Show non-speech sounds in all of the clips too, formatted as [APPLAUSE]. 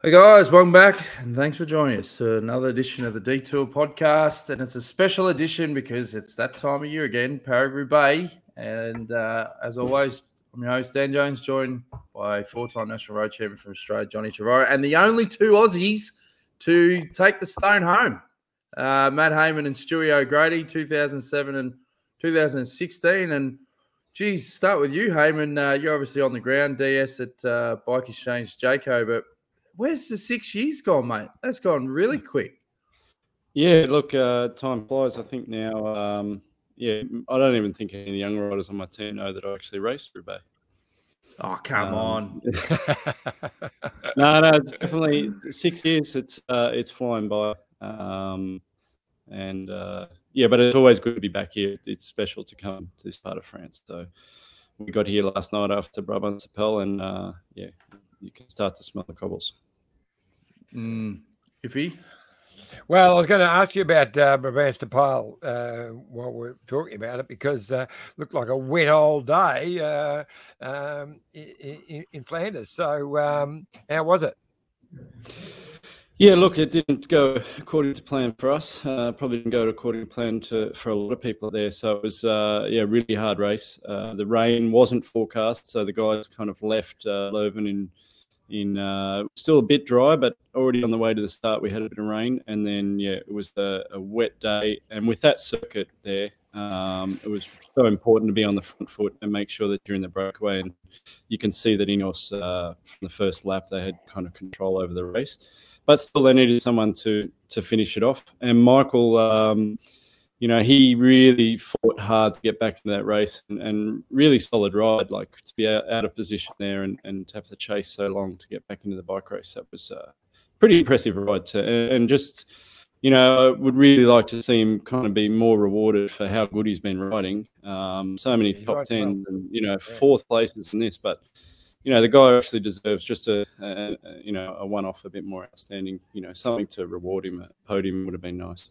Hey guys, welcome back and thanks for joining us another edition of the Detour podcast. And it's a special edition because it's that time of year again, Paris-Roubaix. And uh, as always, I'm your host, Dan Jones, joined by four time national road champion from Australia, Johnny Trevorrow, and the only two Aussies to take the stone home uh, Mat Hayman and Stewie O'Grady, 2007 and 2016. And geez, start with you, Hayman. Uh, you're obviously on the ground, DS at uh, Bike Exchange, Jayco, but where's the six years gone, mate? That's gone really quick. Yeah, look, uh, time flies. I think now, um, yeah, I don't even think any young riders on my team know that I actually raced Roubaix. Oh, come um, on. [LAUGHS] no, no, it's definitely six years. It's uh, it's flying by. Um, and uh, yeah, but it's always good to be back here. It's special to come to this part of France. So we got here last night after Brabantse Pijl, and uh, yeah, you can start to smell the cobbles. Mm. Iffy? Well, I was going to ask you about uh, Brabantse Pijl uh, while we're talking about it because uh, looked like a wet old day uh, um, in, in, Flanders. So, um, how was it? Yeah, look, it didn't go according to plan for us. Uh, probably didn't go according to plan to, for a lot of people there. So it was, uh, yeah, really hard race. Uh, the rain wasn't forecast, so the guys kind of left uh, Leuven in in uh, still a bit dry, but already on the way to the start, we had a bit of rain, and then yeah, it was a, a wet day. And with that circuit there, um, it was so important to be on the front foot and make sure that you're in the breakaway, and you can see that Ineos uh, from the first lap they had kind of control over the race but still they needed someone to to finish it off. And Michael, um, you know, he really fought hard to get back into that race and, and really solid ride. Like to be out, out, of position there and, and to have to chase so long to get back into the bike race, that was a pretty impressive ride. To, and, just, you know, I would really like to see him kind of be more rewarded for how good he's been riding. Um, so many yeah, top 10 well. and, you know, yeah. fourth places in this, but you know, the guy actually deserves just a, a, a you know a one-off, a bit more outstanding. You know, something to reward him. A podium would have been nice.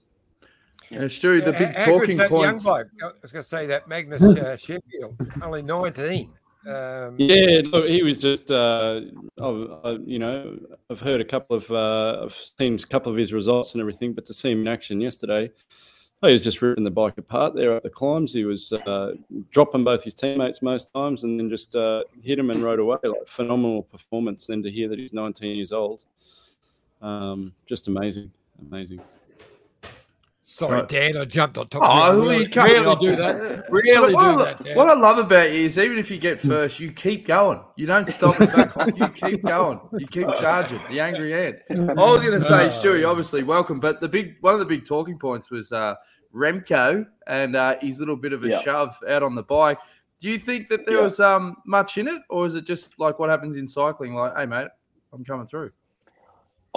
Yeah, Stu, the big talking points. Young bloke? I was going to say that Magnus uh, Sheffield, only nineteen. Um, yeah, look, he was just, uh, I've, you know, I've heard a couple of, uh, I've seen a couple of his results and everything, but to see him in action yesterday, he was just ripping the bike apart there at the climbs. He was uh, dropping both his teammates most times and then just uh, hit him and rode away. Like phenomenal performance. Then to hear that he's 19 years old, um, just amazing, amazing. Sorry, Dan, I jumped on top oh, of you. Really, you can't really do that. Really do that. Dan. What I love about you is even if you get first, you keep going. You don't stop and back off. You keep going. You keep charging. The angry ant. I was going to say, [LAUGHS] Stewie, obviously welcome, but the big one of the big talking points was uh, Remco and uh, his little bit of a shove out on the bike. Do you think that there was um, much in it, or is it just like what happens in cycling? Like, hey, mate, I'm coming through.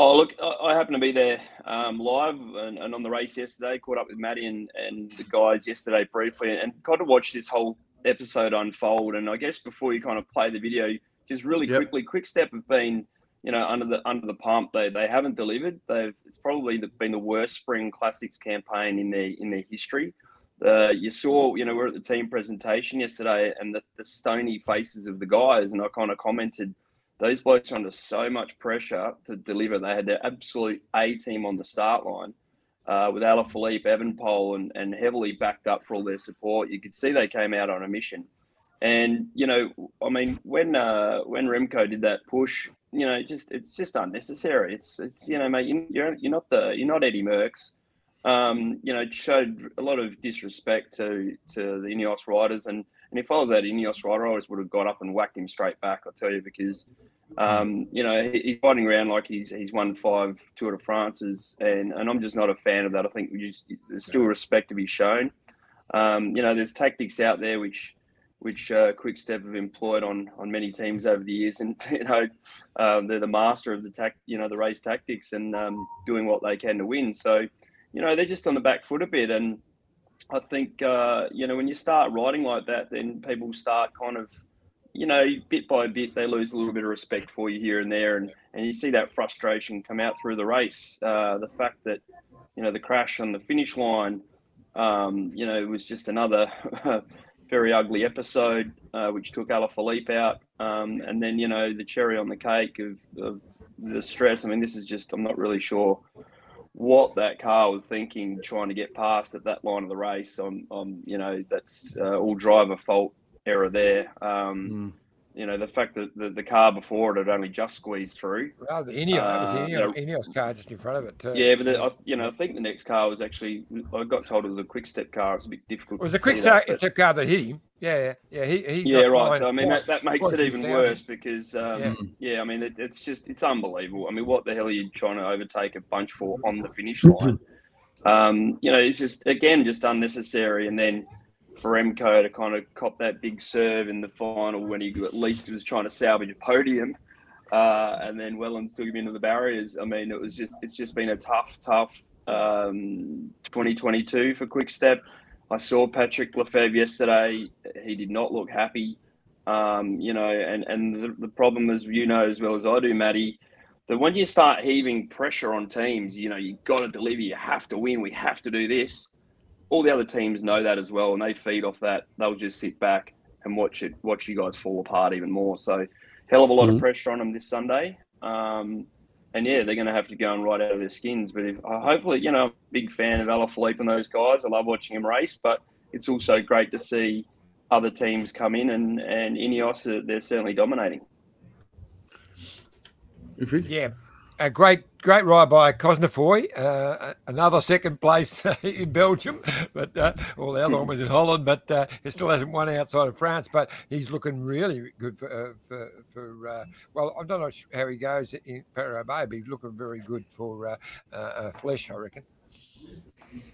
Oh, look, I happen to be there um, live and, and, on the race yesterday. Caught up with Matty and, and the guys yesterday briefly, and got to watch this whole episode unfold. And I guess before you kind of play the video, just really yep. quickly, quick step have been, you know, under the under the pump. They they haven't delivered. They've it's probably been the worst spring classics campaign in their in their history. Uh, you saw, you know, we're at the team presentation yesterday, and the, the stony faces of the guys, and I kind of commented those blokes are under so much pressure to deliver. They had their absolute A team on the start line uh, with Alaphilippe, Evenepoel, and, and heavily backed up for all their support. You could see they came out on a mission. And you know, I mean, when uh, when Remco did that push, you know, just it's just unnecessary. It's it's you know, mate, you're you're not the you're not Eddie Merckx. Um, you know, showed a lot of disrespect to to the Ineos riders, and and if I was that Ineos rider, I always would have got up and whacked him straight back. I tell you, because um, you know, he's fighting around like he's he's won five Tour de France's, and and I'm just not a fan of that. I think just, there's still respect to be shown. Um, you know, there's tactics out there which which uh, Quickstep have employed on on many teams over the years, and [LAUGHS] you know, uh, they're the master of the tac, you know, the race tactics and um, doing what they can to win. So, you know, they're just on the back foot a bit, and I think uh, you know when you start riding like that, then people start kind of you know, bit by bit, they lose a little bit of respect for you here and there, and, and you see that frustration come out through the race. Uh, the fact that, you know, the crash on the finish line, um, you know, was just another [LAUGHS] very ugly episode, uh, which took Alaphilippe out, um, and then you know the cherry on the cake of, of the stress. I mean, this is just I'm not really sure what that car was thinking trying to get past at that line of the race. On on you know that's uh, all driver fault error there. Um, mm you know, the fact that the, the car before it had only just squeezed through. Well, the Ineos, uh, was the Ineos, you know, Ineos car just in front of it too. Yeah, but the, I, you know, I think the next car was actually. I got told it was a quick step car. It's a bit difficult. It was a quick step, that, step car that hit him. Yeah, yeah, he, he yeah, right. So I mean, that, that makes it even worse because, um, yeah. yeah. I mean, it, it's just it's unbelievable. I mean, what the hell are you trying to overtake a bunch for on the finish [LAUGHS] line? um, you know, it's just again just unnecessary, and then for Remco to kind of cop that big serve in the final when he at least was trying to salvage a podium, uh, and then Wellens took him into the barriers. I mean, it was just it's just been a tough, tough um, 2022 for Quickstep. I saw Patrick Lefevere yesterday. He did not look happy. Um, you know, and and the, the problem is, you know as well as I do, Matty, that when you start heaving pressure on teams, you know, you got to deliver, you have to win, we have to do this all the other teams know that as well, and they feed off that. They'll just sit back and watch it, watch you guys fall apart even more. So, hell of a lot mm-hmm. of pressure on them this Sunday. Um, and yeah, they're going to have to go and ride out of their skins. But if, uh, hopefully, you know, I'm a big fan of Alaphilippe and those guys. I love watching him race, but it's also great to see other teams come in and and Ineos, they're certainly dominating. Yeah, a great great ride by Cosnefroy, uh, another second place [LAUGHS] in Belgium, but uh, well, the other one was in Holland, but uh, he still hasn't won outside of France. But he's looking really good for uh, for, for uh, well, I don't know how he goes in Paris but he's looking very good for uh, Flèche, I reckon.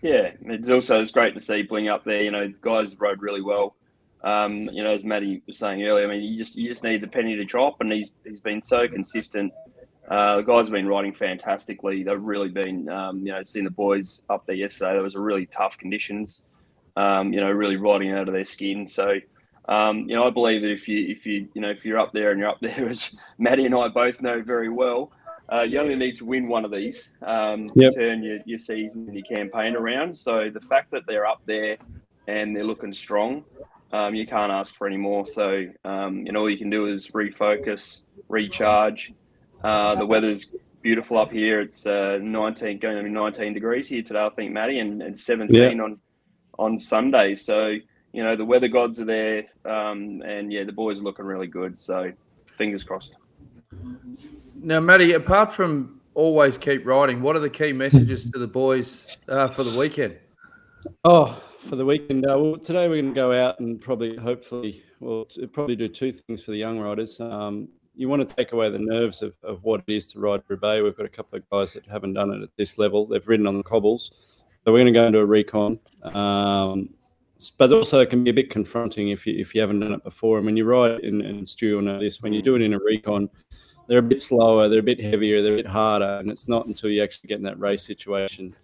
Yeah, it's also it's great to see Bling up there. You know, guys rode really well. Um, you know, as Matty was saying earlier, I mean, you just you just need the penny to drop, and he's he's been so consistent uh, the guys have been riding fantastically. They've really been, um, you know, seeing the boys up there yesterday. There was a really tough conditions, um, you know, really riding out of their skin. So, um, you know, I believe that if you, if you, you know, if you're up there and you're up there, [LAUGHS] as Matty and I both know very well, uh, you only need to win one of these um, yep. to turn your, your season and your campaign around. So the fact that they're up there and they're looking strong, um, you can't ask for any more. So, um, you know, all you can do is refocus, recharge uh, the weather's beautiful up here. It's uh, 19, going to be 19 degrees here today, I think, Matty, and, and 17 yeah. on on Sunday. So, you know, the weather gods are there. Um, and yeah, the boys are looking really good. So, fingers crossed. Now, Matty, apart from always keep riding, what are the key messages to the boys uh, for the weekend? Oh, for the weekend. Uh, well, today we're going to go out and probably, hopefully, we'll probably do two things for the young riders. Um, you want to take away the nerves of, of what it is to ride Roubaix. We've got a couple of guys that haven't done it at this level. They've ridden on the cobbles. So we're going to go into a recon. Um, but also it can be a bit confronting if you if you haven't done it before. And when you ride, in, and Stu will know this, when you do it in a recon, they're a bit slower, they're a bit heavier, they're a bit harder, and it's not until you actually get in that race situation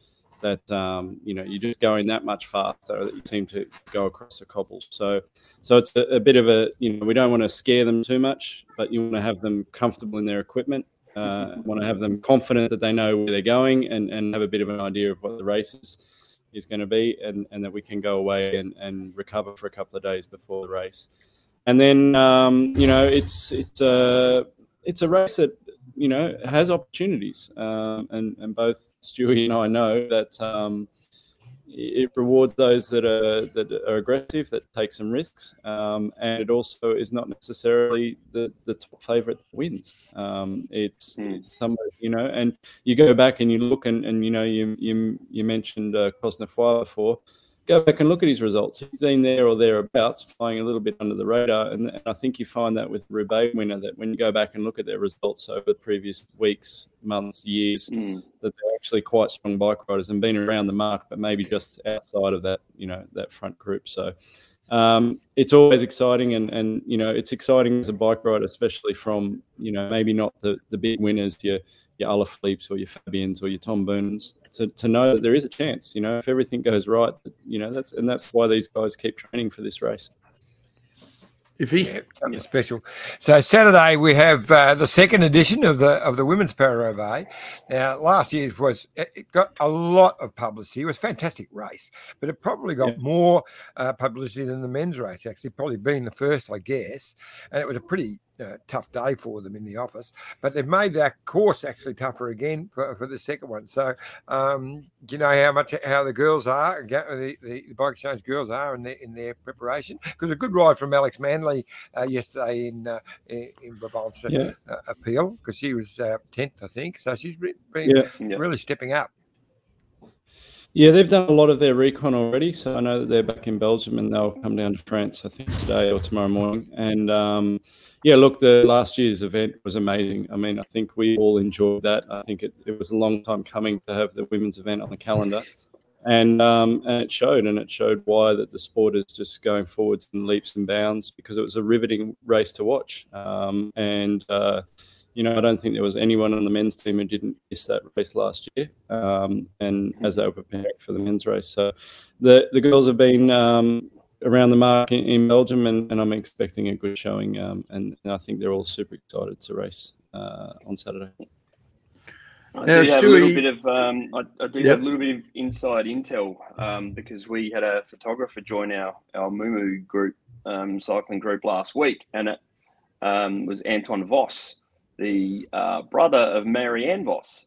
that um, you know you're just going that much faster that you seem to go across the cobbles. So, so it's a, a bit of a you know we don't want to scare them too much, but you want to have them comfortable in their equipment. Uh, want to have them confident that they know where they're going and, and have a bit of an idea of what the race is, is going to be, and, and that we can go away and, and recover for a couple of days before the race. And then um, you know it's it's a it's a race that you know, has opportunities. Um, and, and both Stewie and I know that um, it rewards those that are that are aggressive, that take some risks, um, and it also is not necessarily the, the top favourite that wins. Um, it's, mm. it's somebody, you know, and you go back and you look and, and you know, you you, you mentioned uh, Cosnefroy before go back and look at his results. He's been there or thereabouts, flying a little bit under the radar. And, and I think you find that with Roubaix winner that when you go back and look at their results over the previous weeks, months, years, mm. that they're actually quite strong bike riders and been around the mark, but maybe just outside of that, you know, that front group. So um, it's always exciting and, and, you know, it's exciting as a bike rider, especially from, you know, maybe not the, the big winners, your, your Alaphilippes or your Fabians or your Tom Boonens to, to know that there is a chance, you know, if everything goes right, you know, that's and that's why these guys keep training for this race. If he yeah, something yeah. special. So Saturday we have uh, the second edition of the of the women's Paris Now last year's was it got a lot of publicity. It was a fantastic race, but it probably got yeah. more uh, publicity than the men's race. Actually, probably being the first, I guess. And it was a pretty uh, tough day for them in the office. But they've made that course actually tougher again for, for the second one. So, um, you know how much how the girls are, the, the, the bike exchange girls are in their in their preparation? Because a good ride from Alex Manly uh, yesterday in uh, in, in Brabant's yeah. Uh, appeal because she was uh, tenth, I think. So she's been yeah. really stepping up. Yeah, they've done a lot of their recon already. So I know that they're back in Belgium and they'll come down to France, I think, today or tomorrow morning. And um, yeah, look, the last year's event was amazing. I mean, I think we all enjoyed that. I think it, it was a long time coming to have the women's event on the calendar. And um, and it showed, and it showed why that the sport is just going forwards in leaps and bounds because it was a riveting race to watch. Um, and uh, you know, I don't think there was anyone on the men's team who didn't miss that race last year, um, and as they were preparing for the men's race. So the the girls have been um, around the mark in, in Belgium, and, and, I'm expecting a good showing. Um, and, and, I think they're all super excited to race uh, on Saturday. I do have a little bit of um, I, I, do yep. have a little bit of inside intel um, because we had a photographer join our our Mumu group um, cycling group last week, and it um, was Anton Vos the uh, brother of Marianne Vos.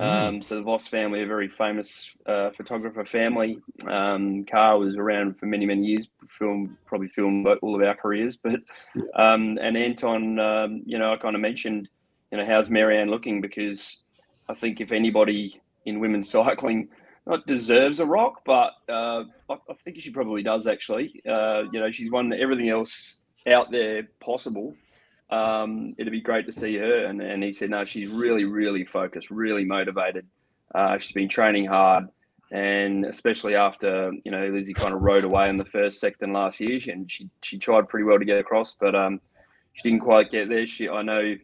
Hmm. Um, so the Vos family, a very famous uh, photographer family. Um, Carl was around for many, many years. Film probably filmed all of our careers, but um, and Anton, um, you know, I kind of mentioned, you know, how's Marianne looking because I think if anybody in women's [LAUGHS] cycling not deserves a rock, but uh, I, I, think she probably does actually. Uh, you know, she's won everything else out there possible um, it'd be great to see her. And, and he said, no, she's really, really focused, really motivated. Uh, she's been training hard. And especially after, you know, Lizzie kind of rode away in the first second last year, and she, she tried pretty well to get across, but um, she didn't quite get there. She, I know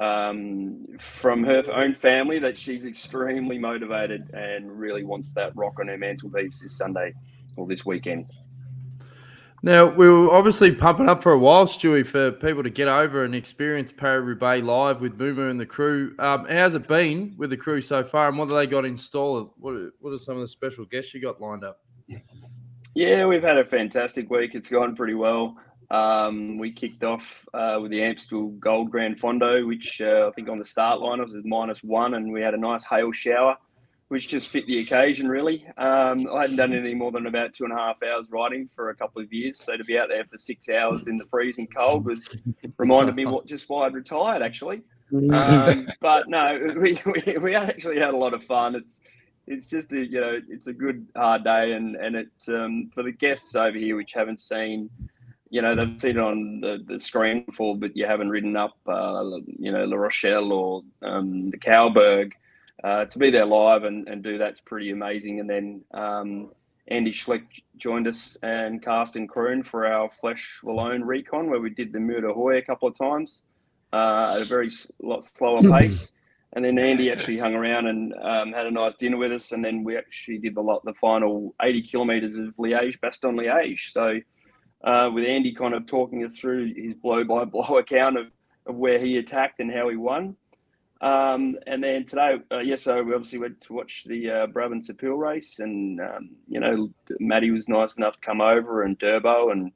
um, from her own family that she's extremely motivated and really wants that rock on her mantelpiece this Sunday or this weekend. Now, we were obviously pumping up for a while, Stewie, for people to get over and experience Paris-Roubaix live with Mumu and the crew. Um, how's it been with the crew so far, and what have they got installed? What are, what are some of the special guests you got lined up? Yeah, we've had a fantastic week. It's gone pretty well. Um, we kicked off uh, with the Amstel Gold Grand Fondo, which uh, I think on the start line was minus one, and we had a nice hail shower which just fit the occasion really. Um, I hadn't done anything more than about two and a half hours riding for a couple of years, so to be out there for six hours in the freezing cold was reminded me what just why I'd retired actually. Um, [LAUGHS] but no, we, we, we actually had a lot of fun. It's it's just a you know it's a good hard day, and and it's um, for the guests over here which haven't seen. You know they've seen it on the, the screen before, but you haven't ridden up, uh, you know, La Rochelle or um, the Cauberg uh, to be there live and, and do that's pretty amazing. And then um, Andy Schleck joined us and Karsten Kroon for our Flèche Wallonne recon, where we did the Muur de Huy a couple of times uh, at a very lot slower pace. And then Andy actually hung around and um, had a nice dinner with us. And then we actually did the lot, the final 80 kilometres of Liège, Bastogne Liège. So uh, with Andy kind of talking us through his blow by blow account of, of where he attacked and how he won. Um, and then today, uh, yes, so we obviously went to watch the uh, Brabantse Pijl race, and um, you know, Maddie was nice enough to come over, and Durbo and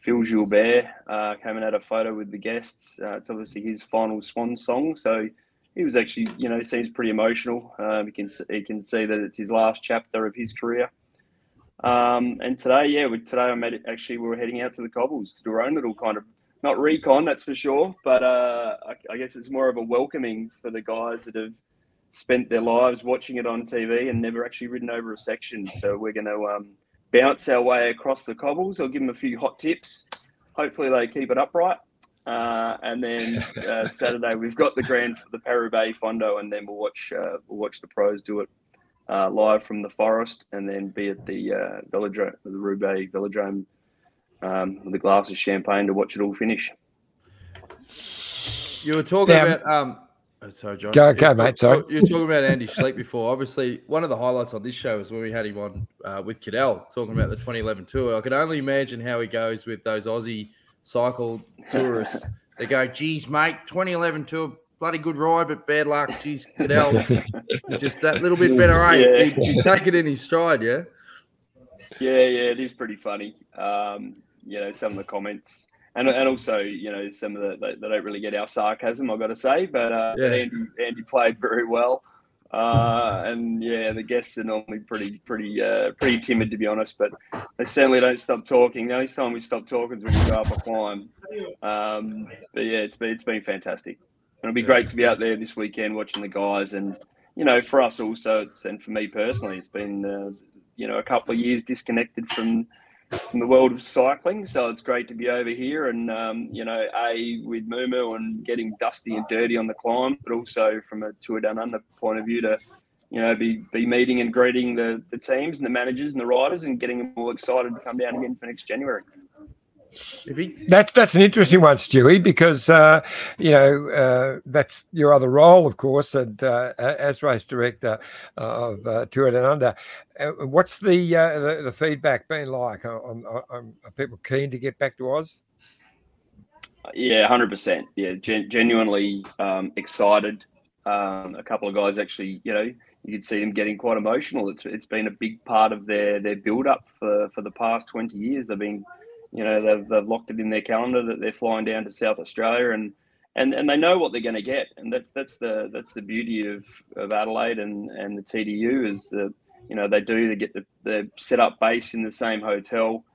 Phil Gilbert uh, came and had a photo with the guests. Uh, it's obviously his final swan song, so he was actually, you know, seems pretty emotional. Um, you can you can see that it's his last chapter of his career. Um, and today, yeah, we, today I met actually we were heading out to the cobbles to do our own little kind of not recon, that's for sure. But uh, I, I, guess it's more of a welcoming for the guys that have spent their lives watching it on TV and never actually ridden over a section. So we're going to um, bounce our way across the cobbles. I'll give them a few hot tips. Hopefully they keep it upright. Uh, and then [LAUGHS] uh, Saturday we've got the grand the Paris Fondo, and then we'll watch uh, we'll watch the pros do it uh, live from the forest, and then be at the uh, Velodrome, the Roubaix Velodrome um, with a glass of champagne to watch it all finish. You were talking Damn. about. Um, oh, sorry, John. Go, go, mate. Sorry. You were talking about Andy Schleck before. Obviously, one of the highlights on this show is when we had him on uh, with Cadel talking about the 2011 tour. I can only imagine how he goes with those Aussie cycle tourists. [LAUGHS] they go, geez, mate, 2011 tour, bloody good ride, but bad luck. Geez, Cadel, [LAUGHS] just that little bit better, eh? Yeah. You, you take it in his stride, yeah? Yeah, yeah, it is pretty funny. Um, you know, some of the comments. and and also you know some of the they, they don't really get our sarcasm. I've got to say, but uh, Yeah. Andy Andy played very well. Uh, and yeah, the guests are normally pretty, pretty, uh, pretty timid to be honest. But they certainly don't stop talking. The only time we stop talking is when you go up a climb. Um, but yeah, it's been it's been fantastic. And it'll be great to be out there this weekend watching the guys, and you know, for us also, it's and for me personally, it's been uh, you know a couple of years disconnected from from the world of cycling. So it's great to be over here, and um, you know, a with Mumu and getting dusty and dirty on the climb, but also from a Tour Down Under point of view to you know be be meeting and greeting the the teams and the managers and the riders, and getting them all excited to come down again for next January. If he, That's that's an interesting one, Stewie, because uh, you know uh, that's your other role, of course, and uh, as race director of uh, Tour Down Under. Uh, what's the, uh, the the feedback been like? On, on, on, are people keen to get back to Oz? Yeah, hundred percent. Yeah, gen- genuinely um, excited. Um, a couple of guys actually, you know, you could see them getting quite emotional. It's it's been a big part of their their build up for for the past twenty years. They've been, you know, they've they've locked it in their calendar that they're flying down to South Australia and. And, and they know what they're going to get, and that's that's the that's the beauty of, of Adelaide and, and the TDU is that you know they do they get the, the set up base in the same hotel.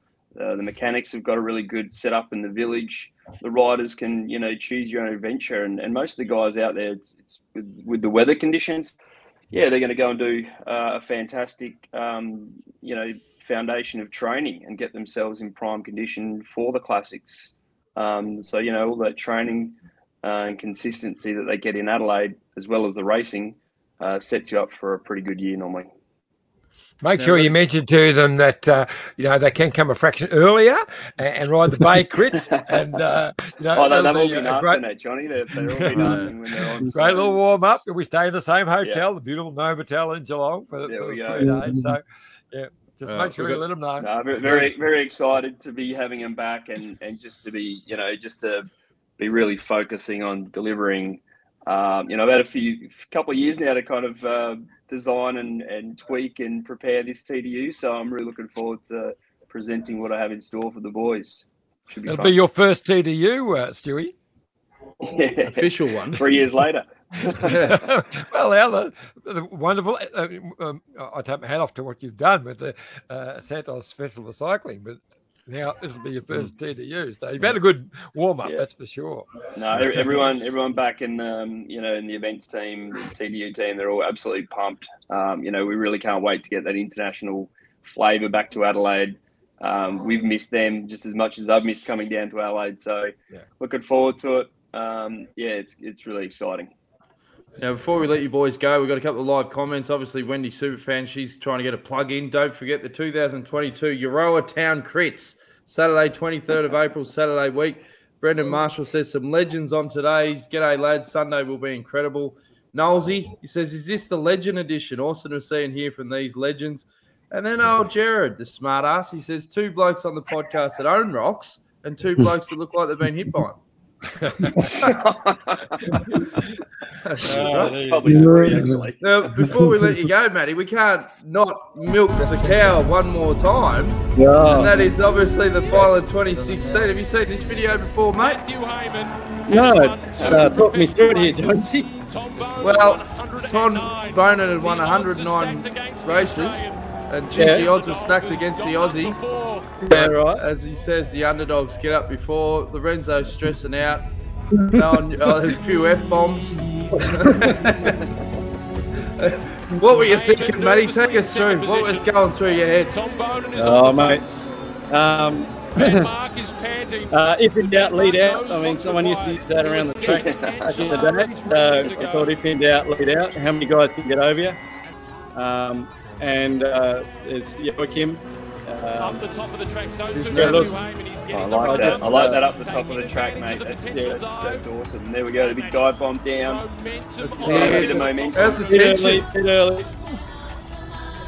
Uh, the mechanics have got a really good setup in the village the riders can you know choose your own adventure and, and most of the guys out there it's, it's with, with the weather conditions yeah they're going to go and do uh, a fantastic um, you know foundation of training and get themselves in prime condition for the classics um, so you know all that training uh, and consistency that they get in adelaide as well as the racing uh, sets you up for a pretty good year normally Make Now, sure you mention to them that uh, you know they can come a fraction earlier and, and ride the bay crits, [LAUGHS] and uh, you know oh they, that'll they've all be a asking great, johnny they've, they've all [LAUGHS] been asking when they're on great little warm up. We stay in the same hotel, the beautiful Novotel in Geelong for, There for we go. three days. So yeah, just Uh, make sure you got- let them know. No, very, very, very excited to be having him back, and and just to be, you know, just to be really focusing on delivering. Um, you know, I've had a few couple of years now to kind of uh, design and, and tweak and prepare this TDU. So I'm really looking forward to presenting what I have in store for the boys. Should be It'll fun. be your first TDU, uh, Stewie. [LAUGHS] Yeah. official one. Three years later. [LAUGHS] well, the wonderful. Uh, um, I take my hat off to what you've done with the uh, Santos Festival of Cycling, but now this will be your first TDU. So you've had a good warm up, Yeah. that's for sure. No, everyone, everyone back in, um, you know, in the events team, the TDU team, they're all absolutely pumped. Um, you know, we really can't wait to get that international flavour back to Adelaide. Um, we've missed them just as much as I've missed coming down to Adelaide. So, Yeah. looking forward to it. Um, yeah, it's it's really exciting. Now, before we let you boys go, we've got a couple of live comments. Obviously, Wendy Superfan, she's trying to get a plug in. Don't forget the 2022 Euroa Town Crits, Saturday, 23rd of April, [LAUGHS] Saturday week. Brendan Marshall says some legends on today's. G'day, lads. Sunday will be incredible. Knowlesy, he says, Is this the legend edition? Awesome to see and hear from these legends. And then old Jared, the smart ass, he says, Two blokes on the podcast that own rocks and two blokes that look like they've been hit by 'em." Probably. Now, before we let you go, Matty, we can't not milk the cow one more time. And that is obviously the final of 2016. Have you seen this video before, mate? Matthew Hayman. no. Uh, talk me through it here, Jonesy. Well, Tom Boonen had won 109 races, and geez, Yeah. the odds were stacked against the Aussie. Yeah, right. As he says, the underdogs get up before. Lorenzo's stressing out. Throwing uh, a few F bombs. [LAUGHS] what were you thinking, Matty? Take us through. What was going through your head? Tom is Oh, on the mate. Um, [LAUGHS] is panting. [LAUGHS] uh, if in doubt, lead out. I mean, someone used to use that around the track back in the day. So I thought if in doubt, lead out. How many guys can get over you? Um, and uh, there's Joachim. Up Um, the top of the track, so too Yeah, Matthew looks- Hayman. He's I getting the like run. that. I like that up the top of the track, mate. the That's, potential that's, that's awesome. There we go. The big dive bomb down. Momentum That's on it. the Bit of momentum. How's the bit early, tension? bit early.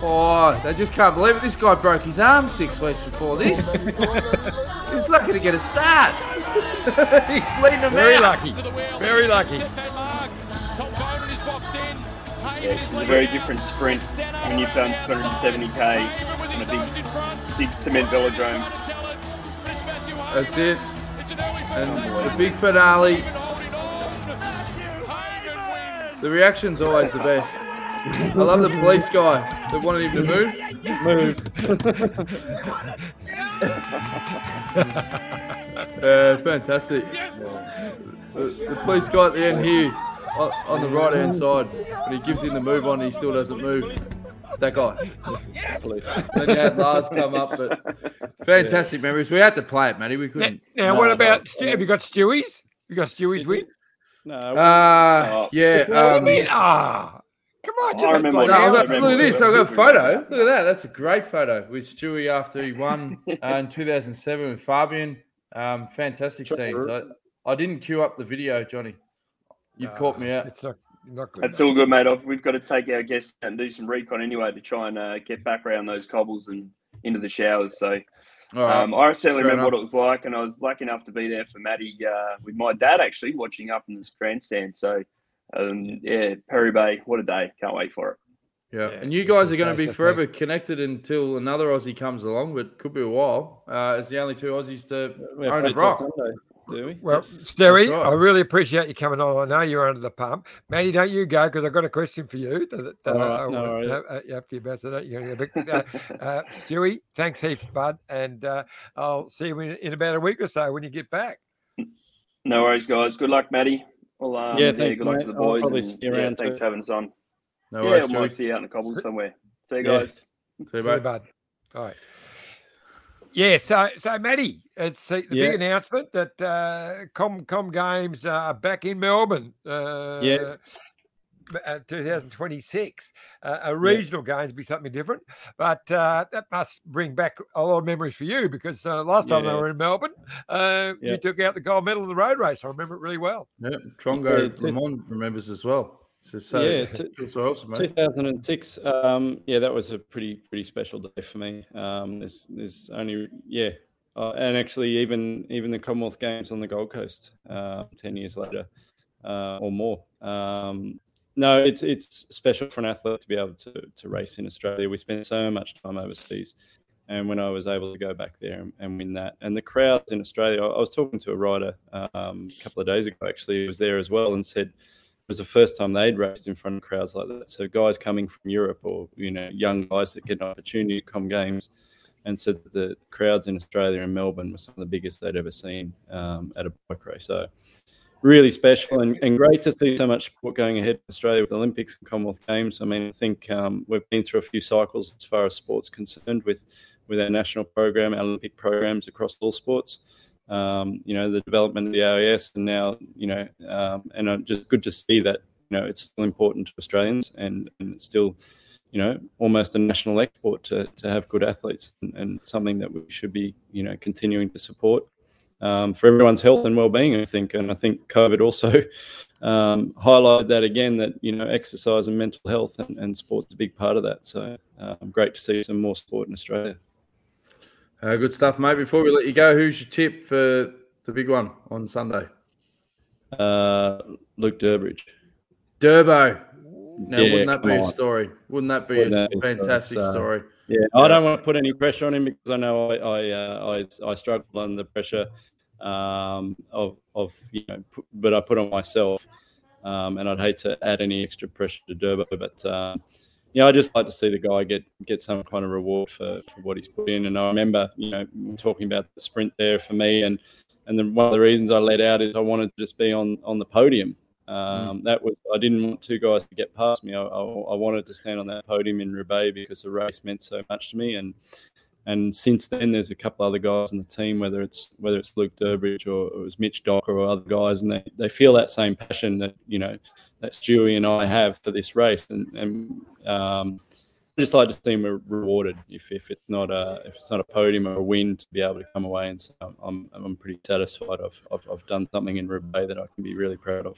Oh, they just can't believe it. This guy broke his arm six weeks before this. [LAUGHS] He's lucky to get a start. [LAUGHS] He's leading them Very out. lucky. the wheel. Very lucky. Second mark. Tom Boonen is boxed in. Hayman Yeah, it's a very different sprint when you've done on the outside. 270k Hayman with in his a big, nose in front. big cement velodrome. Challenge. It's Matthew Hayman. That's it. And the big finale. The reaction's always the best. I love the police guy that wanted him to move. Move. Yeah, fantastic. The, the police guy at the end here on, on the right hand side, when he gives him the move on, and he still doesn't move. That guy. Police. Then you had Lars come up, but fantastic memories. We had to play it, Matty. We couldn't. now No, what about Stu- have you got Stewie's? You got Stewie's win? No, Uh, yeah. What do you Um, mean? Ah, come on! I remember no, I've got, remember look at this. I've got a photo. Look at that. That's a great photo with Stewie after he won [LAUGHS] uh, in 2007 with Fabian. Um, fantastic scenes. I, I didn't queue up the video, Johnny. You've caught me out. It's not, not good. That's all good, mate. I've, we've got to take our guests out and do some recon anyway to try and uh, get back around those cobbles and into the showers. So All right. um, I certainly fair remember what it was like, and I was lucky enough to be there for Maddie uh, with my dad actually watching up in this grandstand. So um, yeah, Perry Bay, what a day! Can't wait for it. Yeah, Yeah, and you guys are going to be nice, forever connected until another Aussie comes along, but could be a while. Uh, as the only two Aussies to we have own a play rock. Till Sunday, do we? Well, Stewie, right. I really appreciate you coming on. I know you're under the pump. Matty, don't you go because I've got a question for you. That, that, All uh, right, I no worries. uh, uh, Up to you, Ambassador. You know, but, uh, [LAUGHS] uh, Stewie, thanks heaps, bud. And uh, I'll see you in, in about a week or so when you get back. No worries, guys. Good luck, Maddie. Well, um, Yeah, thanks, good luck to the I'll boys. probably and, see you yeah, thanks for having us on. No yeah, worries, I might see you out in the cobbles somewhere. See you Yeah. guys. See you, See you, bud. All right. Yeah, so so Matty, it's the, Yeah. big announcement that uh, Com Com Games are back in Melbourne. Uh, Yes. uh, 2026. Uh, a regional games be something different, but uh, that must bring back a lot of memories for you because uh, last time they were in Melbourne, uh, you took out the gold medal in the road race. I remember it really well. Yeah, Trongo Yeah, Lamont remembers as well. So, so Yeah, [LAUGHS] t- awesome, 2006. Um, yeah, that was a pretty pretty special day for me. Um, there's there's only yeah, uh, and actually even even the Commonwealth Games on the Gold Coast uh, ten years later uh, or more. Um, no, it's it's special for an athlete to be able to to race in Australia. We spent so much time overseas. And when I was able to go back there and, and win that, and the crowds in Australia, I I was talking to a rider um, a couple of days ago. Actually, he was there as well, and said was the first time they'd raced in front of crowds like that. So guys coming from Europe or you know young guys that get an opportunity to come games, and that the crowds in Australia and Melbourne were some of the biggest they'd ever seen um, at a bike race. So really special and, and great to see so much sport going ahead in Australia with Olympics and Commonwealth Games. I mean, I think um, we've been through a few cycles as far as sports concerned with with our national program, our Olympic programs across all sports um, you know, the development of the AIS, and now, you know, um, and I'm just good to see that, you know, it's still important to Australians and, and it's still, you know, almost a national export to, to have good athletes and, and something that we should be, you know, continuing to support um, for everyone's health and well-being, I think. And I think COVID also [LAUGHS] um, highlighted that again, that, you know, exercise and mental health and, and sport's a big part of that. So um, great to see some more sport in Australia. Uh, good stuff, mate. Before we let you go, who's your tip for the big one on Sunday? Uh, Luke Durbridge. Durbo. Now, Yeah, wouldn't that be come a story? Wouldn't that be Wouldn't a that be a story? fantastic uh, story? Yeah, I don't want to put any pressure on him because I know I I uh, I, I struggle under the pressure um, of of you know, but I put on myself, um, and I'd hate to add any extra pressure to Durbo, but um, yeah, I just like to see the guy get get some kind of reward for, for what he's put in. And I remember you know talking about the sprint there for me, and and then one of the reasons I let out is I wanted to just be on on the podium. Um, That was I didn't want two guys to get past me. I, I, I wanted to stand on that podium in Roubaix because the race meant so much to me. And and since then, there's a couple other guys in the team, whether it's whether it's Luke Durbridge or it was Mitch Docker or other guys, and they, they feel that same passion that you know that Stewie and I have for this race. And and um, I just like to see re- rewarded if, if it's not a if it's not a podium or a win to be able to come away and say I'm I'm pretty satisfied. I've I've, I've done something in Roubaix that I can be really proud of.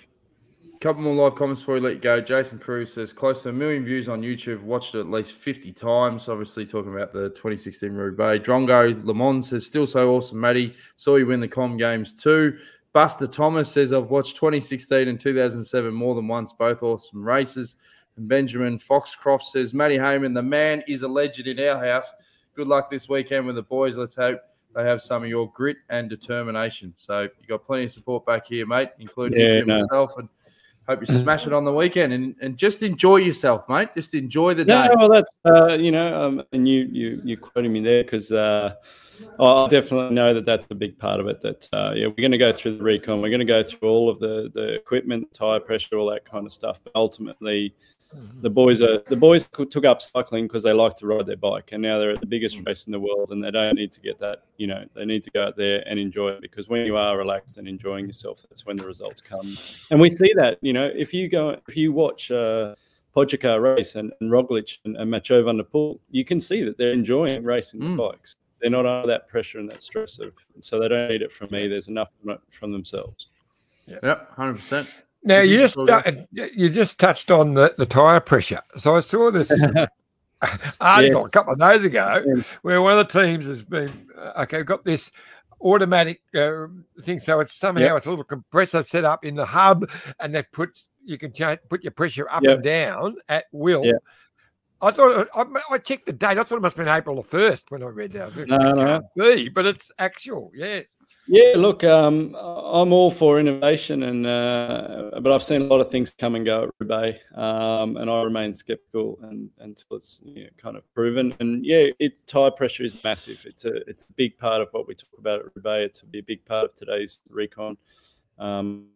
A couple more live comments before we let you go. Jason Cruz says close to a million views on YouTube. Watched it at least 50 times. Obviously, talking about the 2016 Roubaix. Drongo Lamont says still so awesome, Matty. Saw you win the Com Games too. Buster Thomas says I've watched 2016 and 2007 more than once, both awesome races. And Benjamin Foxcroft says Matty Hayman, the man is a legend in our house. Good luck this weekend with the boys. Let's hope they have some of your grit and determination. So you got plenty of support back here, mate, including Yeah, no. myself. And hope you smash it on the weekend and, and just enjoy yourself, mate. Just enjoy the day. Yeah, well, that's uh, you know, um, and you you you quoting me there because uh, I definitely know that that's a big part of it. That uh, yeah, we're going to go through the recon, we're going to go through all of the the equipment, tire pressure, all that kind of stuff. But ultimately, the boys are the boys took up cycling because they like to ride their bike, and now they're at the biggest race in the world, and they don't need to get that. You know, they need to go out there and enjoy it because when you are relaxed and enjoying yourself, that's when the results come. And we see that. You know, if you go, if you watch. Uh, race and, and Roglic and, and Mathieu van der Poel, you can see that they're enjoying racing Mm. the bikes. They're not under that pressure and that stress of, so they don't need it from me. There's enough from, from themselves. Yep, hundred percent. Now you just uh, you just touched on the, the tire pressure. So I saw this [LAUGHS] article a couple of days ago Yeah. where one of the teams has been uh, okay got this automatic uh, thing. So it's somehow Yep. it's a little compressor set up in the hub, and they put you can change put your pressure up Yep. and down at will. Yep. I thought I, I checked the date. I thought it must have been April the first when I read that. I was No, no. be, but it's actual. Yes. Yeah, look, um, I'm all for innovation, and uh, but I've seen a lot of things come and go at Roubaix, um, and I remain skeptical and, until it's you know, kind of proven. And yeah, it tire pressure is massive. It's a it's a big part of what we talk about at Roubaix. It's a big, part of today's recon. Um,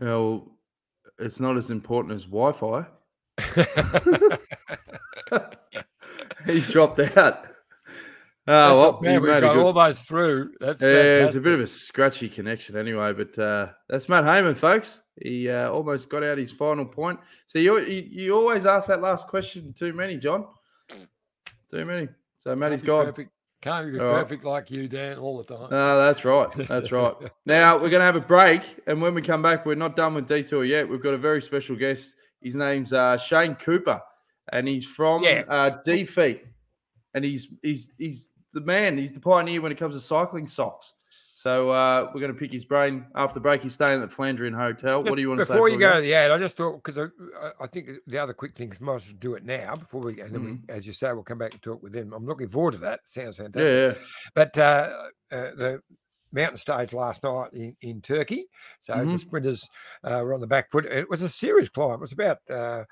Well, it's not as important as Wi-Fi. [LAUGHS] [LAUGHS] He's dropped out. That's Oh, not well, bad. We've got good- almost through. That's Yeah, it's a bit of a scratchy connection anyway, but uh, that's Mat Hayman, folks. He uh, almost got out his final point. So you, you you always ask that last question too many, John. Too many. So Matty's Can't be gone. Perfect. Can't be All right. perfect like you, Dan, all the time. No, that's right. That's right. [LAUGHS] now we're going to have a break, and when we come back, we're not done with detour yet. We've got a very special guest. His name's uh, Shane Cooper, and he's from Yeah. uh, Defeat, and he's he's he's the man. He's the pioneer when it comes to cycling socks. So uh, we're going to pick his brain after the break. He's staying at the Flandrian Hotel. What do you want to say? before you go to the ad? I just thought because I, I- think the other quick things might as well do it now before we and then we, as you say, we'll come back and talk with them. I'm looking forward to that. Sounds fantastic. Yeah, yeah. But uh, uh, the mountain stage last night in, in Turkey, so the Mhm. sprinters uh, were on the back foot. It was a serious climb. It was about. Uh,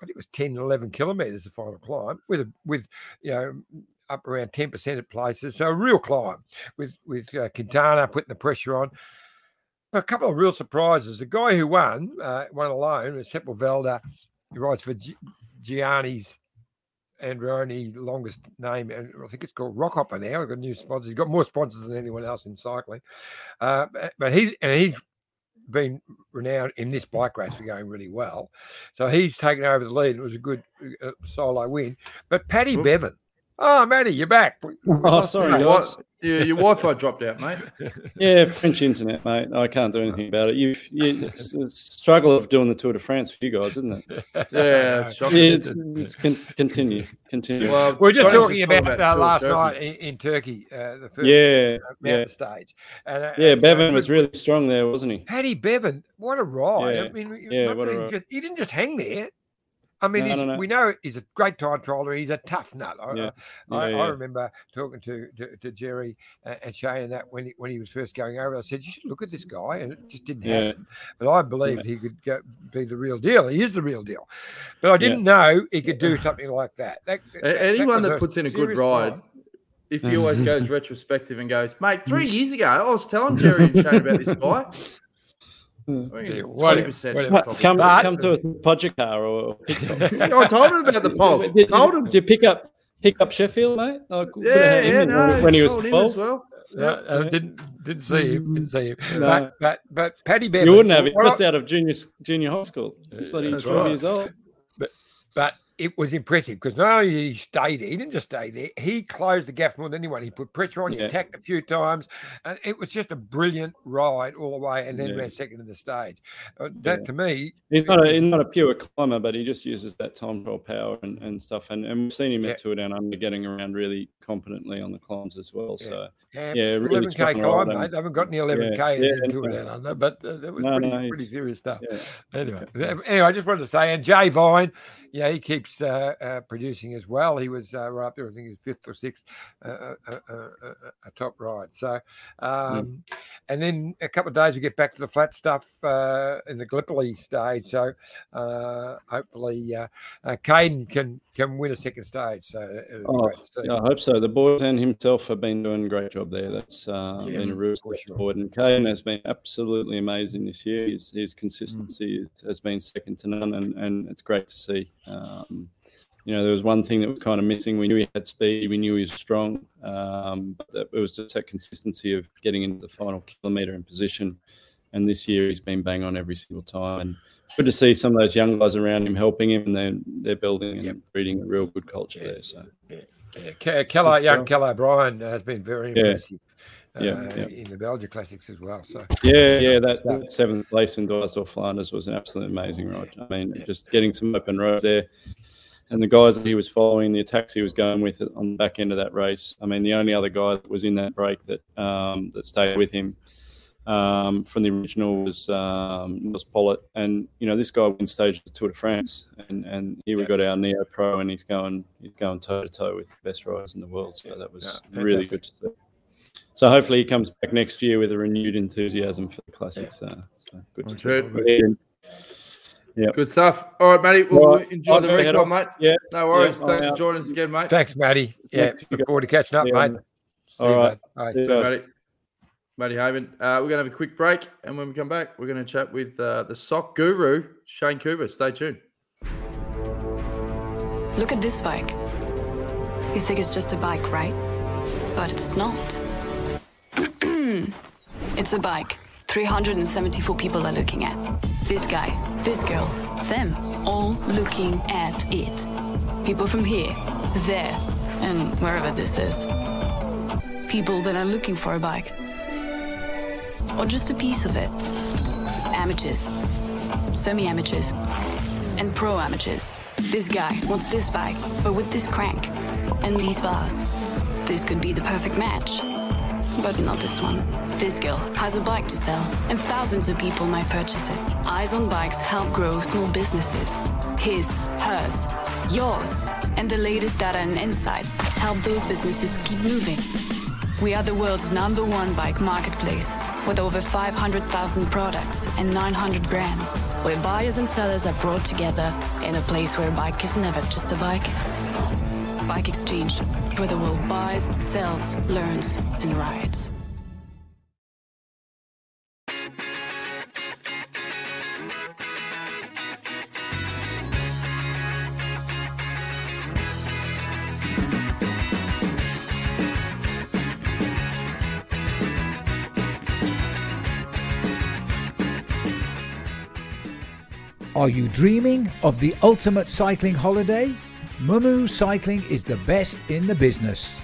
I think it was 10, 11 kilometres the final climb with a, with you know up around ten percent at places. So a real climb with with uh, Quintana putting the pressure on. A couple of real surprises. The guy who won uh, won alone was Sepulveda. He rides for Gi- Gianni's Androni, longest name. and I think it's called Rockhopper now. He's got new sponsors. He's got more sponsors than anyone else in cycling. Uh, but- he and he's been renowned in this bike race for going really well. So he's taken over the lead. It was a good uh, solo win. But Paddy. Bevan. Oh, Matty, you're back. We- we Oh, sorry, you. Guys. what? Yeah, your Wi-Fi dropped out, mate. [LAUGHS] yeah, French internet, mate. I can't do anything about it. You've, you, it's a struggle of doing the Tour de France for you guys, isn't it? [LAUGHS] Yeah, it's shocking. Yeah, it's, it's con- continue, continue. Well, We're just Johnny's talking about, uh, Tour last Turkey. night in, in Turkey, uh, the first yeah, uh, yeah, stage. And, uh, yeah. and, uh, Bevan was really strong there, wasn't he? Paddy Bevan, what a ride! Yeah, I mean, yeah, what a ride. just, he didn't just hang there. I mean, No, he's, no, no. we know he's a great time trialer. He's a tough nut. I, Yeah, I, I, yeah, I remember talking to, to, to Jerry uh, and Shane and that when he, when he was first going over. I said, "You should look at this guy," and it just didn't Yeah. happen. But I believed he could go, be the real deal. He is the real deal. But I didn't know he could do something like that. That- that- Anyone was that a puts in a good ride, climb. if he always goes [LAUGHS] retrospective and goes, mate, three years ago, I was telling Jerry and Shane about this guy. [LAUGHS] Yeah, Twenty whatever, percent. Come, But- come to us, Pogačar or I [LAUGHS] told him about the poll. Did, told him. did you pick up pick up Sheffield, mate? Like, Yeah, yeah, no. when he was told him twelve. well. No, I didn't didn't see him. Didn't see him. No. But but but Paddy Bevan. You wouldn't have. He what I- just out of junior junior high school. He's bloody twelve right. years old. but it was impressive because not only did he stay there, he didn't just stay there. He closed the gap more than anyone. He put pressure on. He Yeah. attacked a few times. And it was just a brilliant ride all the way, and then Yeah. ran second in the stage. Uh, that Yeah. to me, He's not a he's not a pure climber, but he just uses that time trial power and, and stuff. And, and we've seen him Yeah. at Tour Down Under getting around really competently on the climbs as well. Yeah. So yeah, Yeah, really 11k climb, mate. They haven't got any 11k Yeah, in Tour. Down Under, but uh, that was No, pretty, no, pretty serious stuff. Anyway, anyway, I just wanted to say, and Jay Vine, yeah, he keeps uh, uh, producing as well. He was uh, right up there, I think he was fifth or sixth, uh, uh, uh, a top ride. So, Hmm. um, mm. and then a couple of days we get back to the flat stuff in the Gallipoli stage. So, hopefully, uh, Kaden can can win a second stage. So, oh, yeah, I hope so. The boys and himself have been doing a great job there. That's yeah, been a real support. sure. And Kaden has been absolutely amazing this year. His, his consistency mm. has been second to none, and, and it's great to see. Um, you know, there was one thing that was kind of missing. We knew he had speed, we knew he was strong, um, but it was just that consistency of getting into the final kilometre in position. And this year, he's been bang on every single time. And good to see some of those young guys around him helping him, and they're they're building and yep. breeding a real good culture yeah. there. So, yeah. yeah. Kelland, young Kelland O'Brien has been very yeah. impressive. Uh, yeah, yeah, in the Belgian Classics as well. So yeah, yeah, that, that seventh place in Dwars door Flanders was an absolutely amazing ride. I mean, yeah. just getting some open road there, and the guys that he was following, the attacks he was going with on the back end of that race. I mean, the only other guy that was in that break that um, that stayed with him um, from the original was um, was Politt, and you know this guy wins stage of the Tour de France, and and here we got our Neo Pro, and he's going he's going toe to toe with the best riders in the world. So that was yeah, really good to see. So hopefully he comes back next year with a renewed enthusiasm for the classics. Uh, so good to good. Yeah. Good stuff. All right, Matty. We'll right. enjoy I'll the recon, mate. Yeah. No worries. Yeah, Thanks for joining us again, mate. Thanks, Matty. Yeah. Look forward to catching up, yeah. mate. See All right. Bye. See you, Matty. Matty Hayman. Uh, we're going to have a quick break. And when we come back, we're going to chat with uh, the sock guru, Shane Cooper. Stay tuned. Look at this bike. You think it's just a bike, right? But it's not. [CLEARS THROAT] it's a bike. 374 people are looking at. This guy, this girl, them, all looking at it. People from here, there, and wherever this is. People that are looking for a bike. Or just a piece of it. Amateurs, semi amateurs, and pro amateurs. This guy wants this bike, but with this crank and these bars. This could be the perfect match. But not this one. This girl has a bike to sell, and thousands of people might purchase it. Eyes on Bikes help grow small businesses. His, hers, yours, and the latest data and insights help those businesses keep moving. We are the world's number one bike marketplace with over 500,000 products and 900 brands, where buyers and sellers are brought together in a place where a bike is never just a bike. Bike Exchange, where the world buys, sells, learns, and rides. Are you dreaming of the ultimate cycling holiday? Mumu Cycling is the best in the business.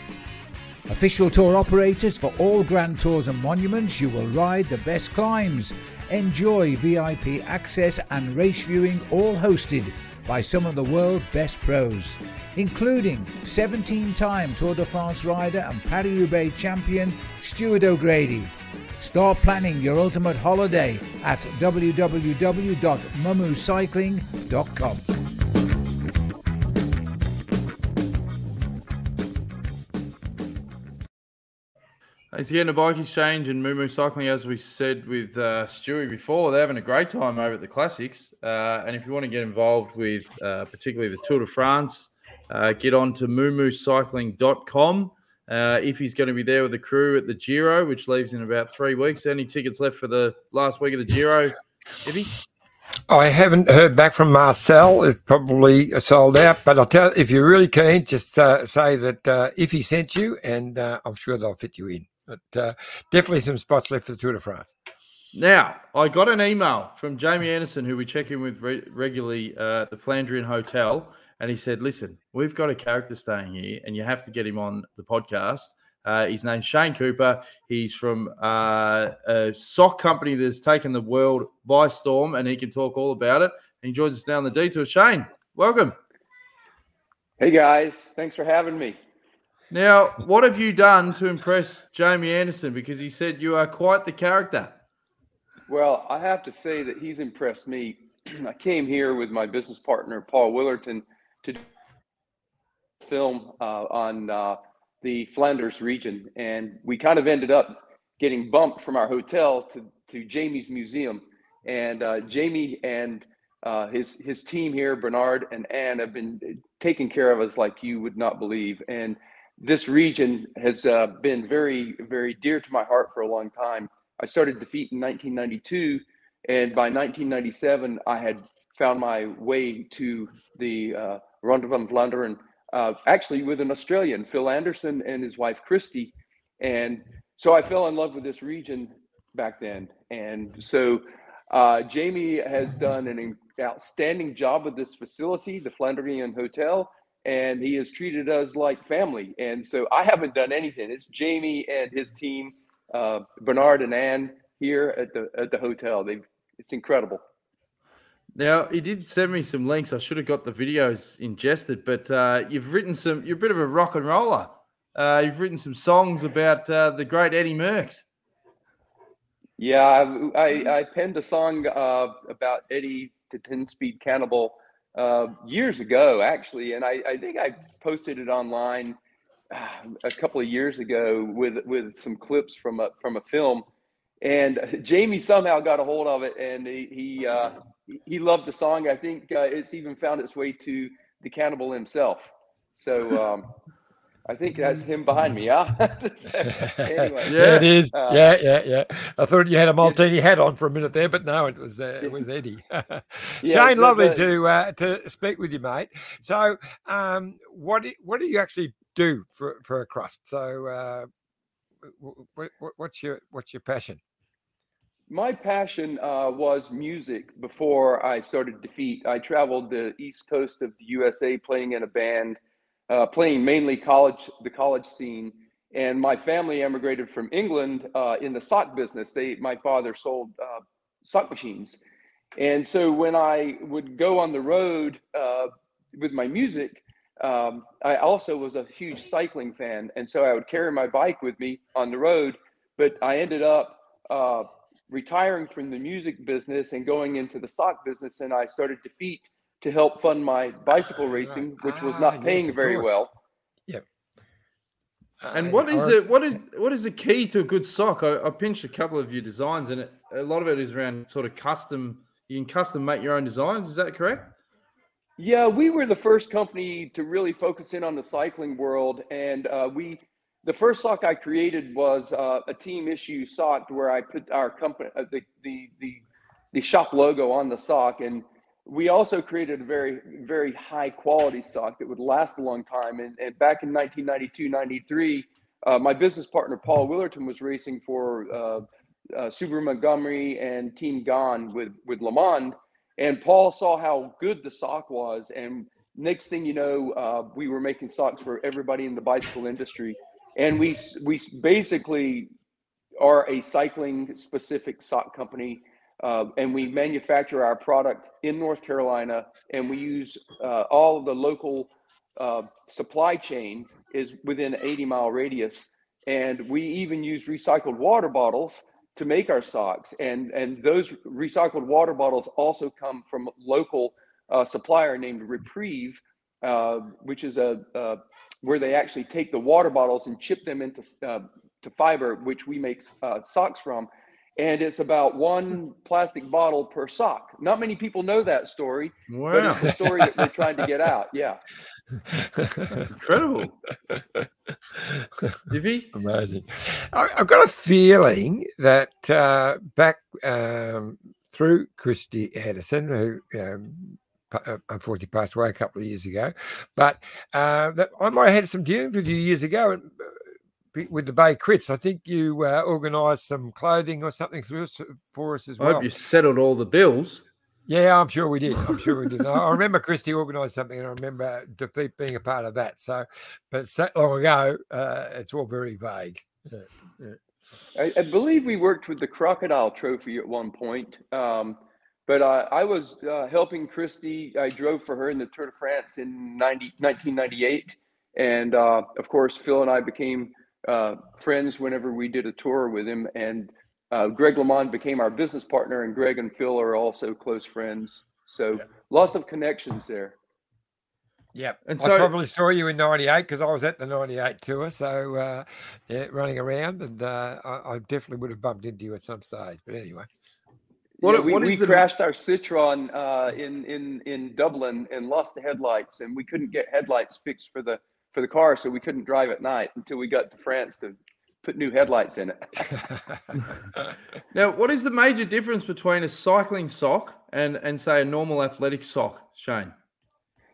Official tour operators for all Grand Tours and monuments, you will ride the best climbs. Enjoy VIP access and race viewing, all hosted by some of the world's best pros, including 17 time Tour de France rider and Paris Roubaix champion Stuart O'Grady. Start planning your ultimate holiday at www.mumucycling.com. Thanks again a Bike Exchange and Mumu Cycling, as we said with uh, Stewie before. They're having a great time over at the Classics. Uh, and if you want to get involved with uh, particularly the Tour de France, uh, get on to mumucycling.com. Uh, if he's going to be there with the crew at the Giro, which leaves in about three weeks. Any tickets left for the last week of the Giro, Iffy? I haven't heard back from Marcel. It's probably sold out, but I'll tell if you're really keen, just uh, say that uh, if he sent you, and uh, I'm sure they'll fit you in. But uh, definitely some spots left for the Tour de France. Now, I got an email from Jamie Anderson, who we check in with re- regularly uh, at the Flandrian Hotel, and he said, "Listen, we've got a character staying here, and you have to get him on the podcast." Uh, his name's Shane Cooper. He's from uh, a sock company that's taken the world by storm, and he can talk all about it. And he joins us now on the detour. Shane, welcome. Hey guys, thanks for having me. Now, what have you done to impress Jamie Anderson? Because he said you are quite the character. Well, I have to say that he's impressed me. [CLEARS THROAT] I came here with my business partner, Paul Willerton, to film uh, on uh, the Flanders region, and we kind of ended up getting bumped from our hotel to to Jamie's museum, and uh, Jamie and uh, his his team here, Bernard and Anne, have been taking care of us like you would not believe, and this region has uh, been very very dear to my heart for a long time. I started DeFeet in 1992, and by 1997, I had found my way to the uh, Ronde van Vlaanderen, uh, actually with an Australian, Phil Anderson, and his wife Christy, and so I fell in love with this region back then, and so uh, Jamie has done an outstanding job with this facility, the Flandrian Hotel, and he has treated us like family. And so I haven't done anything. It's Jamie and his team, uh, Bernard and Ann here at the at the hotel. They've it's incredible. Now he did send me some links. I should have got the videos ingested, but uh, you've written some. You're a bit of a rock and roller. Uh, you've written some songs about uh, the great Eddie Merckx. Yeah, I, I, I penned a song uh, about Eddie to 10 Speed Cannibal uh, years ago, actually, and I, I think I posted it online uh, a couple of years ago with with some clips from a from a film, and [LAUGHS] Jamie somehow got a hold of it, and he he, uh, he loved the song. I think uh, it's even found its way to the cannibal himself. So. Um, I think that's him behind me. Yeah. [LAUGHS] anyway, [LAUGHS] yeah, it is. Uh, yeah, yeah, yeah. I thought you had a Molteni hat on for a minute there, but no, it was uh, it was Eddie. [LAUGHS] yeah, Shane, lovely to uh, to speak with you, mate. So, um, what do, what do you actually do for for a crust? So, uh, what, what's your what's your passion? My passion uh, was music before I started DeFeet. I traveled the east coast of the USA playing in a band uh, playing mainly college, the college scene. And my family emigrated from England uh, in the sock business. They, my father sold uh, sock machines. And so when I would go on the road uh, with my music, um, I also was a huge cycling fan. And so I would carry my bike with me on the road. But I ended up uh, retiring from the music business and going into the sock business. And I started to DeFeet to help fund my bicycle racing, which was not ah, paying yes, very well. Yep. And what is it? What is what is the key to a good sock? I, I pinched a couple of your designs, and it, a lot of it is around sort of custom. You can custom make your own designs. Is that correct? Yeah, we were the first company to really focus in on the cycling world, and uh, we the first sock I created was uh, a team issue sock where I put our company uh, the, the the the shop logo on the sock and we also created a very, very high quality sock that would last a long time. And, and back in 1992, 93, uh, my business partner, Paul Willerton, was racing for uh, uh, Subaru Montgomery and Team Gone with, with LeMond. And Paul saw how good the sock was. And next thing you know, uh, we were making socks for everybody in the bicycle industry. And we, we basically are a cycling specific sock company uh, and we manufacture our product in North Carolina, and we use uh, all of the local uh, supply chain is within 80 mile radius, and we even use recycled water bottles to make our socks, and and those recycled water bottles also come from local uh, supplier named Repreve, uh, which is a uh, where they actually take the water bottles and chip them into to fiber, which we make socks from and it's about one plastic bottle per sock. Not many people know that story, wow. but it's the story that we're trying to get out. Yeah. incredible. [LAUGHS] Divi? Amazing. I, have got a feeling that uh, back um, through Christy Edison, who um, uh, unfortunately passed away a couple of years ago, but uh, that I might have had some dealings with you years ago. And with the Bay Crits. I think you uh, organised some clothing or something for us as well. I hope you settled all the bills. Yeah, I'm sure we did. I'm sure we did. I remember Christy organised something, and I remember DeFeet being a part of that. So, but it's that long ago, uh, it's all very vague. Yeah, yeah. I, I, believe we worked with the Crocodile Trophy at one point. Um, but uh, I was uh, helping Christy. I drove for her in the Tour de France in 90, 1998. And uh, of course, Phil and I became uh, friends whenever we did a tour with him. And uh, Greg LeMond became our business partner, and Greg and Phil are also close friends. So yeah. lots of connections there. Yep. And I so- probably saw you in 98 because I was at the 98 tour. So, uh, yeah, running around and uh, I, I definitely would have bumped into you at some stage. But anyway. What- yeah, we, what we is the- crashed our Citroën uh, in in in Dublin and lost the headlights, and we couldn't get headlights fixed for the for the car, so we couldn't drive at night until we got to France to put new headlights in it. [LAUGHS] Now, what is the major difference between a cycling sock and and say a normal athletic sock, Shane?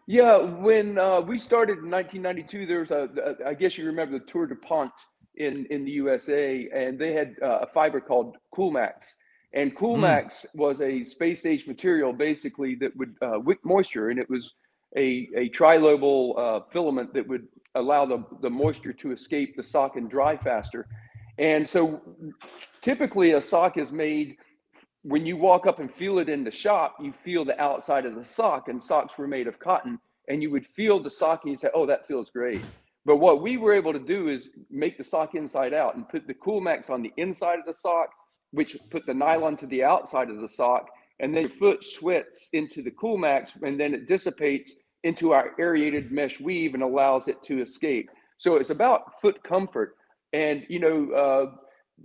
Yeah, when uh, we started in 1992, there was a, a, I guess you remember the Tour DuPont in, in the USA, and they had uh, a fiber called Coolmax. And Coolmax was a space age material basically that would uh, wick moisture, and it was a, a trilobal uh, filament that would allow the, the moisture to escape the sock and dry faster. And so typically a sock is made when you walk up and feel it in the shop, you feel the outside of the sock, and socks were made of cotton, and you would feel the sock and you say, "Oh, that feels great." But what we were able to do is make the sock inside out and put the Coolmax on the inside of the sock, which put the nylon to the outside of the sock, and then your foot sweats into the Coolmax, and then it dissipates into our aerated mesh weave and allows it to escape. So it's about foot comfort, and you know. Uh,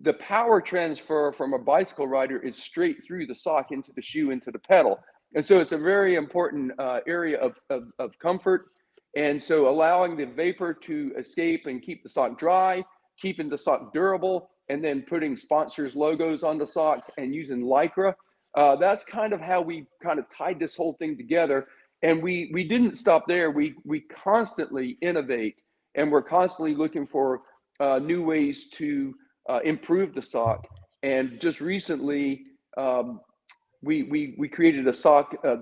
the power transfer from a bicycle rider is straight through the sock into the shoe into the pedal and so it's a very important uh, area of, of, of comfort and so allowing the vapor to escape and keep the sock dry keeping the sock durable and then putting sponsors logos on the socks and using lycra uh, that's kind of how we kind of tied this whole thing together and we we didn't stop there we we constantly innovate and we're constantly looking for uh, new ways to uh, improve the sock. And just recently, um, we, we we created a sock uh,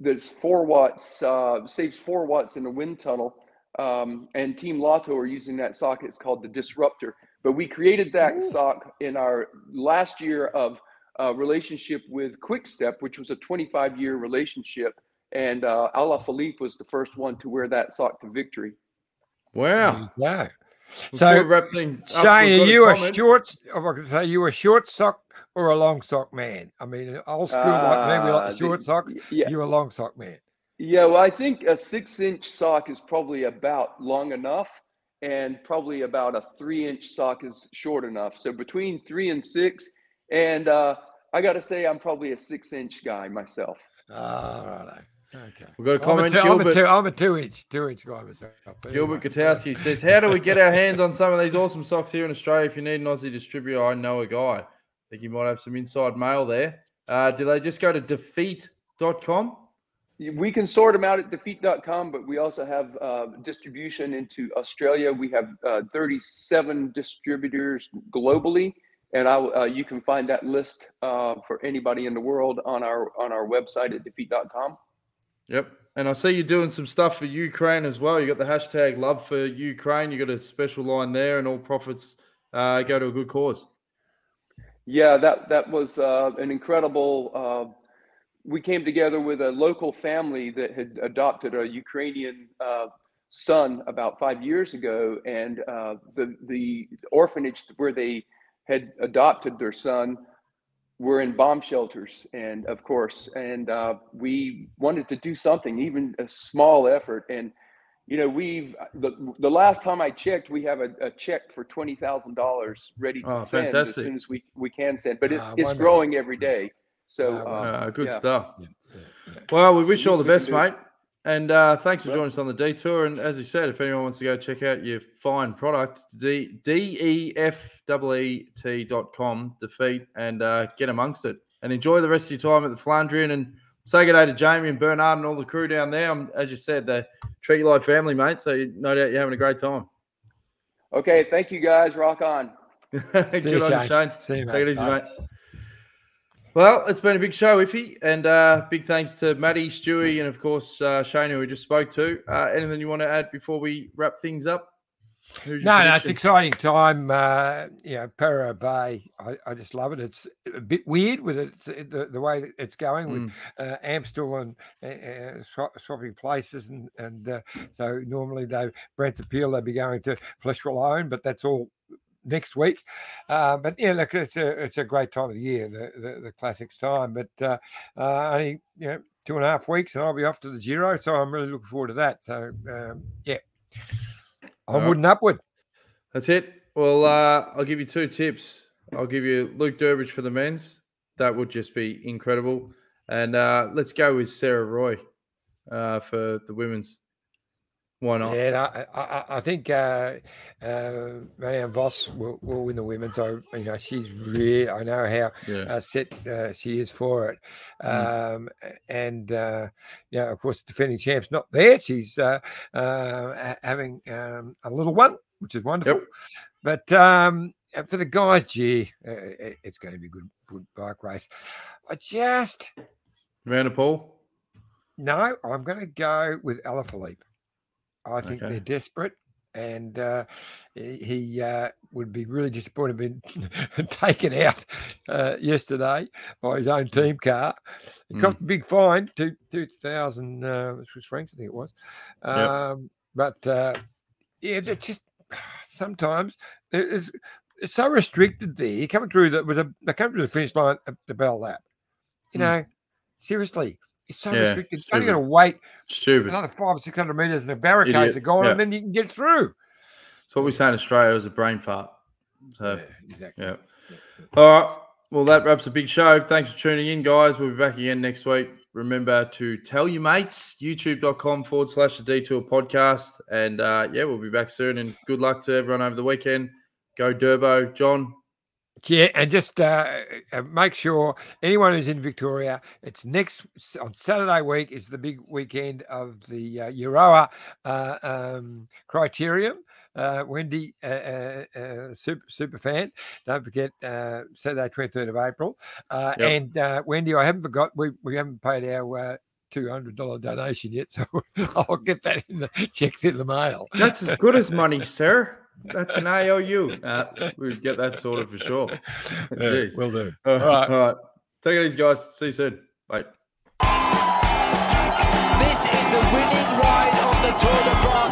that's four watts, uh, saves four watts in a wind tunnel. Um, and Team Lotto are using that sock. It's called the Disruptor. But we created that sock in our last year of uh, relationship with Quickstep, which was a 25 year relationship. And uh, Alaphilippe was the first one to wear that sock to victory. Wow. Yeah. Before So, Shane, are you a comment. short? I was going to say you a short sock or a long sock man? I mean, old school like me, we Uh, like the the- short socks. yeah. You a long sock man? Yeah, well, I think a six inch sock is probably about long enough, and probably about a three inch sock is short enough. So between three and six, and uh, I got to say, I'm probably a six inch guy myself. Ah, righto. Okay. We've got a I'm a, comment. two, I'm, a Gilbert, two, I'm a two inch, two inch guy myself. but Gilbert anyway. Gutowski [LAUGHS] says, How do we get our hands on some of these awesome socks here in Australia? If you need an Aussie distributor, I know a guy. I think you might have some inside mail there. Uh, do they just go to defeet.com? We can sort them out at defeet.com, but we also have uh, distribution into Australia. We have uh, 37 distributors globally, and I, uh, you can find that list uh, for anybody in the world on our on our website at defeet.com. Yep. And I see you're doing some stuff for Ukraine as well. You got the hashtag love for Ukraine. You got a special line there, and all profits uh, go to a good cause. Yeah, that that was uh, an incredible. Uh, we came together with a local family that had adopted a Ukrainian uh, son about five years ago, and uh, the the orphanage where they had adopted their son were in bomb shelters, and of course, and uh, we wanted to do something, even a small effort, and you know we've the, the last time i checked we have a, a check for $20000 ready to Oh, send fantastic. as soon as we, we can send but it's Ah, it's growing every day so Ah, uh, Uh, good yeah. stuff. Yeah, yeah, yeah. Well, we wish you all the best, mate. do. Mate. And uh, thanks for joining us on the detour. And as you said, if anyone wants to go check out your fine product, D D E F E T dot com, DeFeet, and uh, get amongst it. And enjoy the rest of your time at the Flandrian. And say good day to Jamie and Bernard and all the crew down there. Um, as you said, they treat you like family, mate. So you- no doubt you're having a great time. okay thank you guys rock on [LAUGHS] good See you, on you, Shane. Shane. See you, Take it easy, Bye. mate. Well, it's been a big show, Iffy, and uh, big thanks to Matty, Stewie, and of course uh, Shane, who we just spoke to. Uh, anything you want to add before we wrap things up? No, no, it's exciting time. Uh, you know, Para Bay, I, I just love it. It's a bit weird with it, the, the way that it's going with Mm. uh, Amstel and uh, uh, swapping places. And, and uh, so normally they, Brabantse Pijl, they'd be going to Flèche Wallonne, but that's all next week. Uh, but yeah, look, it's a, it's a great time of the year, the, the, the classics time. But uh, uh, only, you know, two and a half weeks, and I'll be off to the Giro. So I'm really looking forward to that. So um, yeah, onward and upward. That's it. Well, uh, I'll give you two tips. I'll give you Luke Durbridge for the men's. That would just be incredible. And uh, let's go with Sarah Roy uh, for the women's. Why not? Yeah, I, I, I think uh, uh, Marianne Vos will, will win the women's. So you know she's really. I know how Yeah. uh, set uh, she is for it. Um, and uh, yeah, of course, the defending champs not there. She's uh, uh, having um, a little one, which is wonderful. Yep. But um, for the guys, gee, it- it's going to be a good, good bike race. I just van der Poel. no, I'm going to go with Alaphilippe. I think Okay. they're desperate, and uh, he uh, would be really disappointed being [LAUGHS] taken out uh, yesterday by his own team car. He Mm. got a big fine, two two thousand uh, Swiss francs, I think it was. Um, But uh, yeah, just [SIGHS] sometimes it's, it's so restricted there. Coming through that with a come through the finish line at the Bell Lap. You Mm. know, seriously, it's so Yeah, restricted. You're only stupid. going to wait Stupid. another five or six hundred meters and the barricades Idiot. are gone, Yeah. and then you can get through. It's what we say in Australia is a brain fart. So, exactly. yeah. All right. Well, that wraps a big show. Thanks for tuning in, guys. We'll be back again next week. Remember to tell your mates, youtube.com forward slash the detour podcast. And uh, yeah, we'll be back soon. And good luck to everyone over the weekend. Go Durbo. John, Yeah, and just uh, uh, make sure anyone who's in Victoria, it's next on Saturday week is the big weekend of the uh, Euroa uh, um, criterium. Uh, Wendy, uh, uh, uh, super super fan. Don't forget uh, Saturday, twenty third of April. Uh, Yep. And uh, Wendy, I haven't forgot we we haven't paid our uh, two hundred dollar donation yet, [LAUGHS] so I'll get that in the checks in the mail. that's as good as money, sir. That's an IOU. Uh, we'll get that sorted for sure. [LAUGHS] Jeez. will do. All right. right. All right. Take it easy, guys. See you soon. Bye. This is the winning ride of the Tour de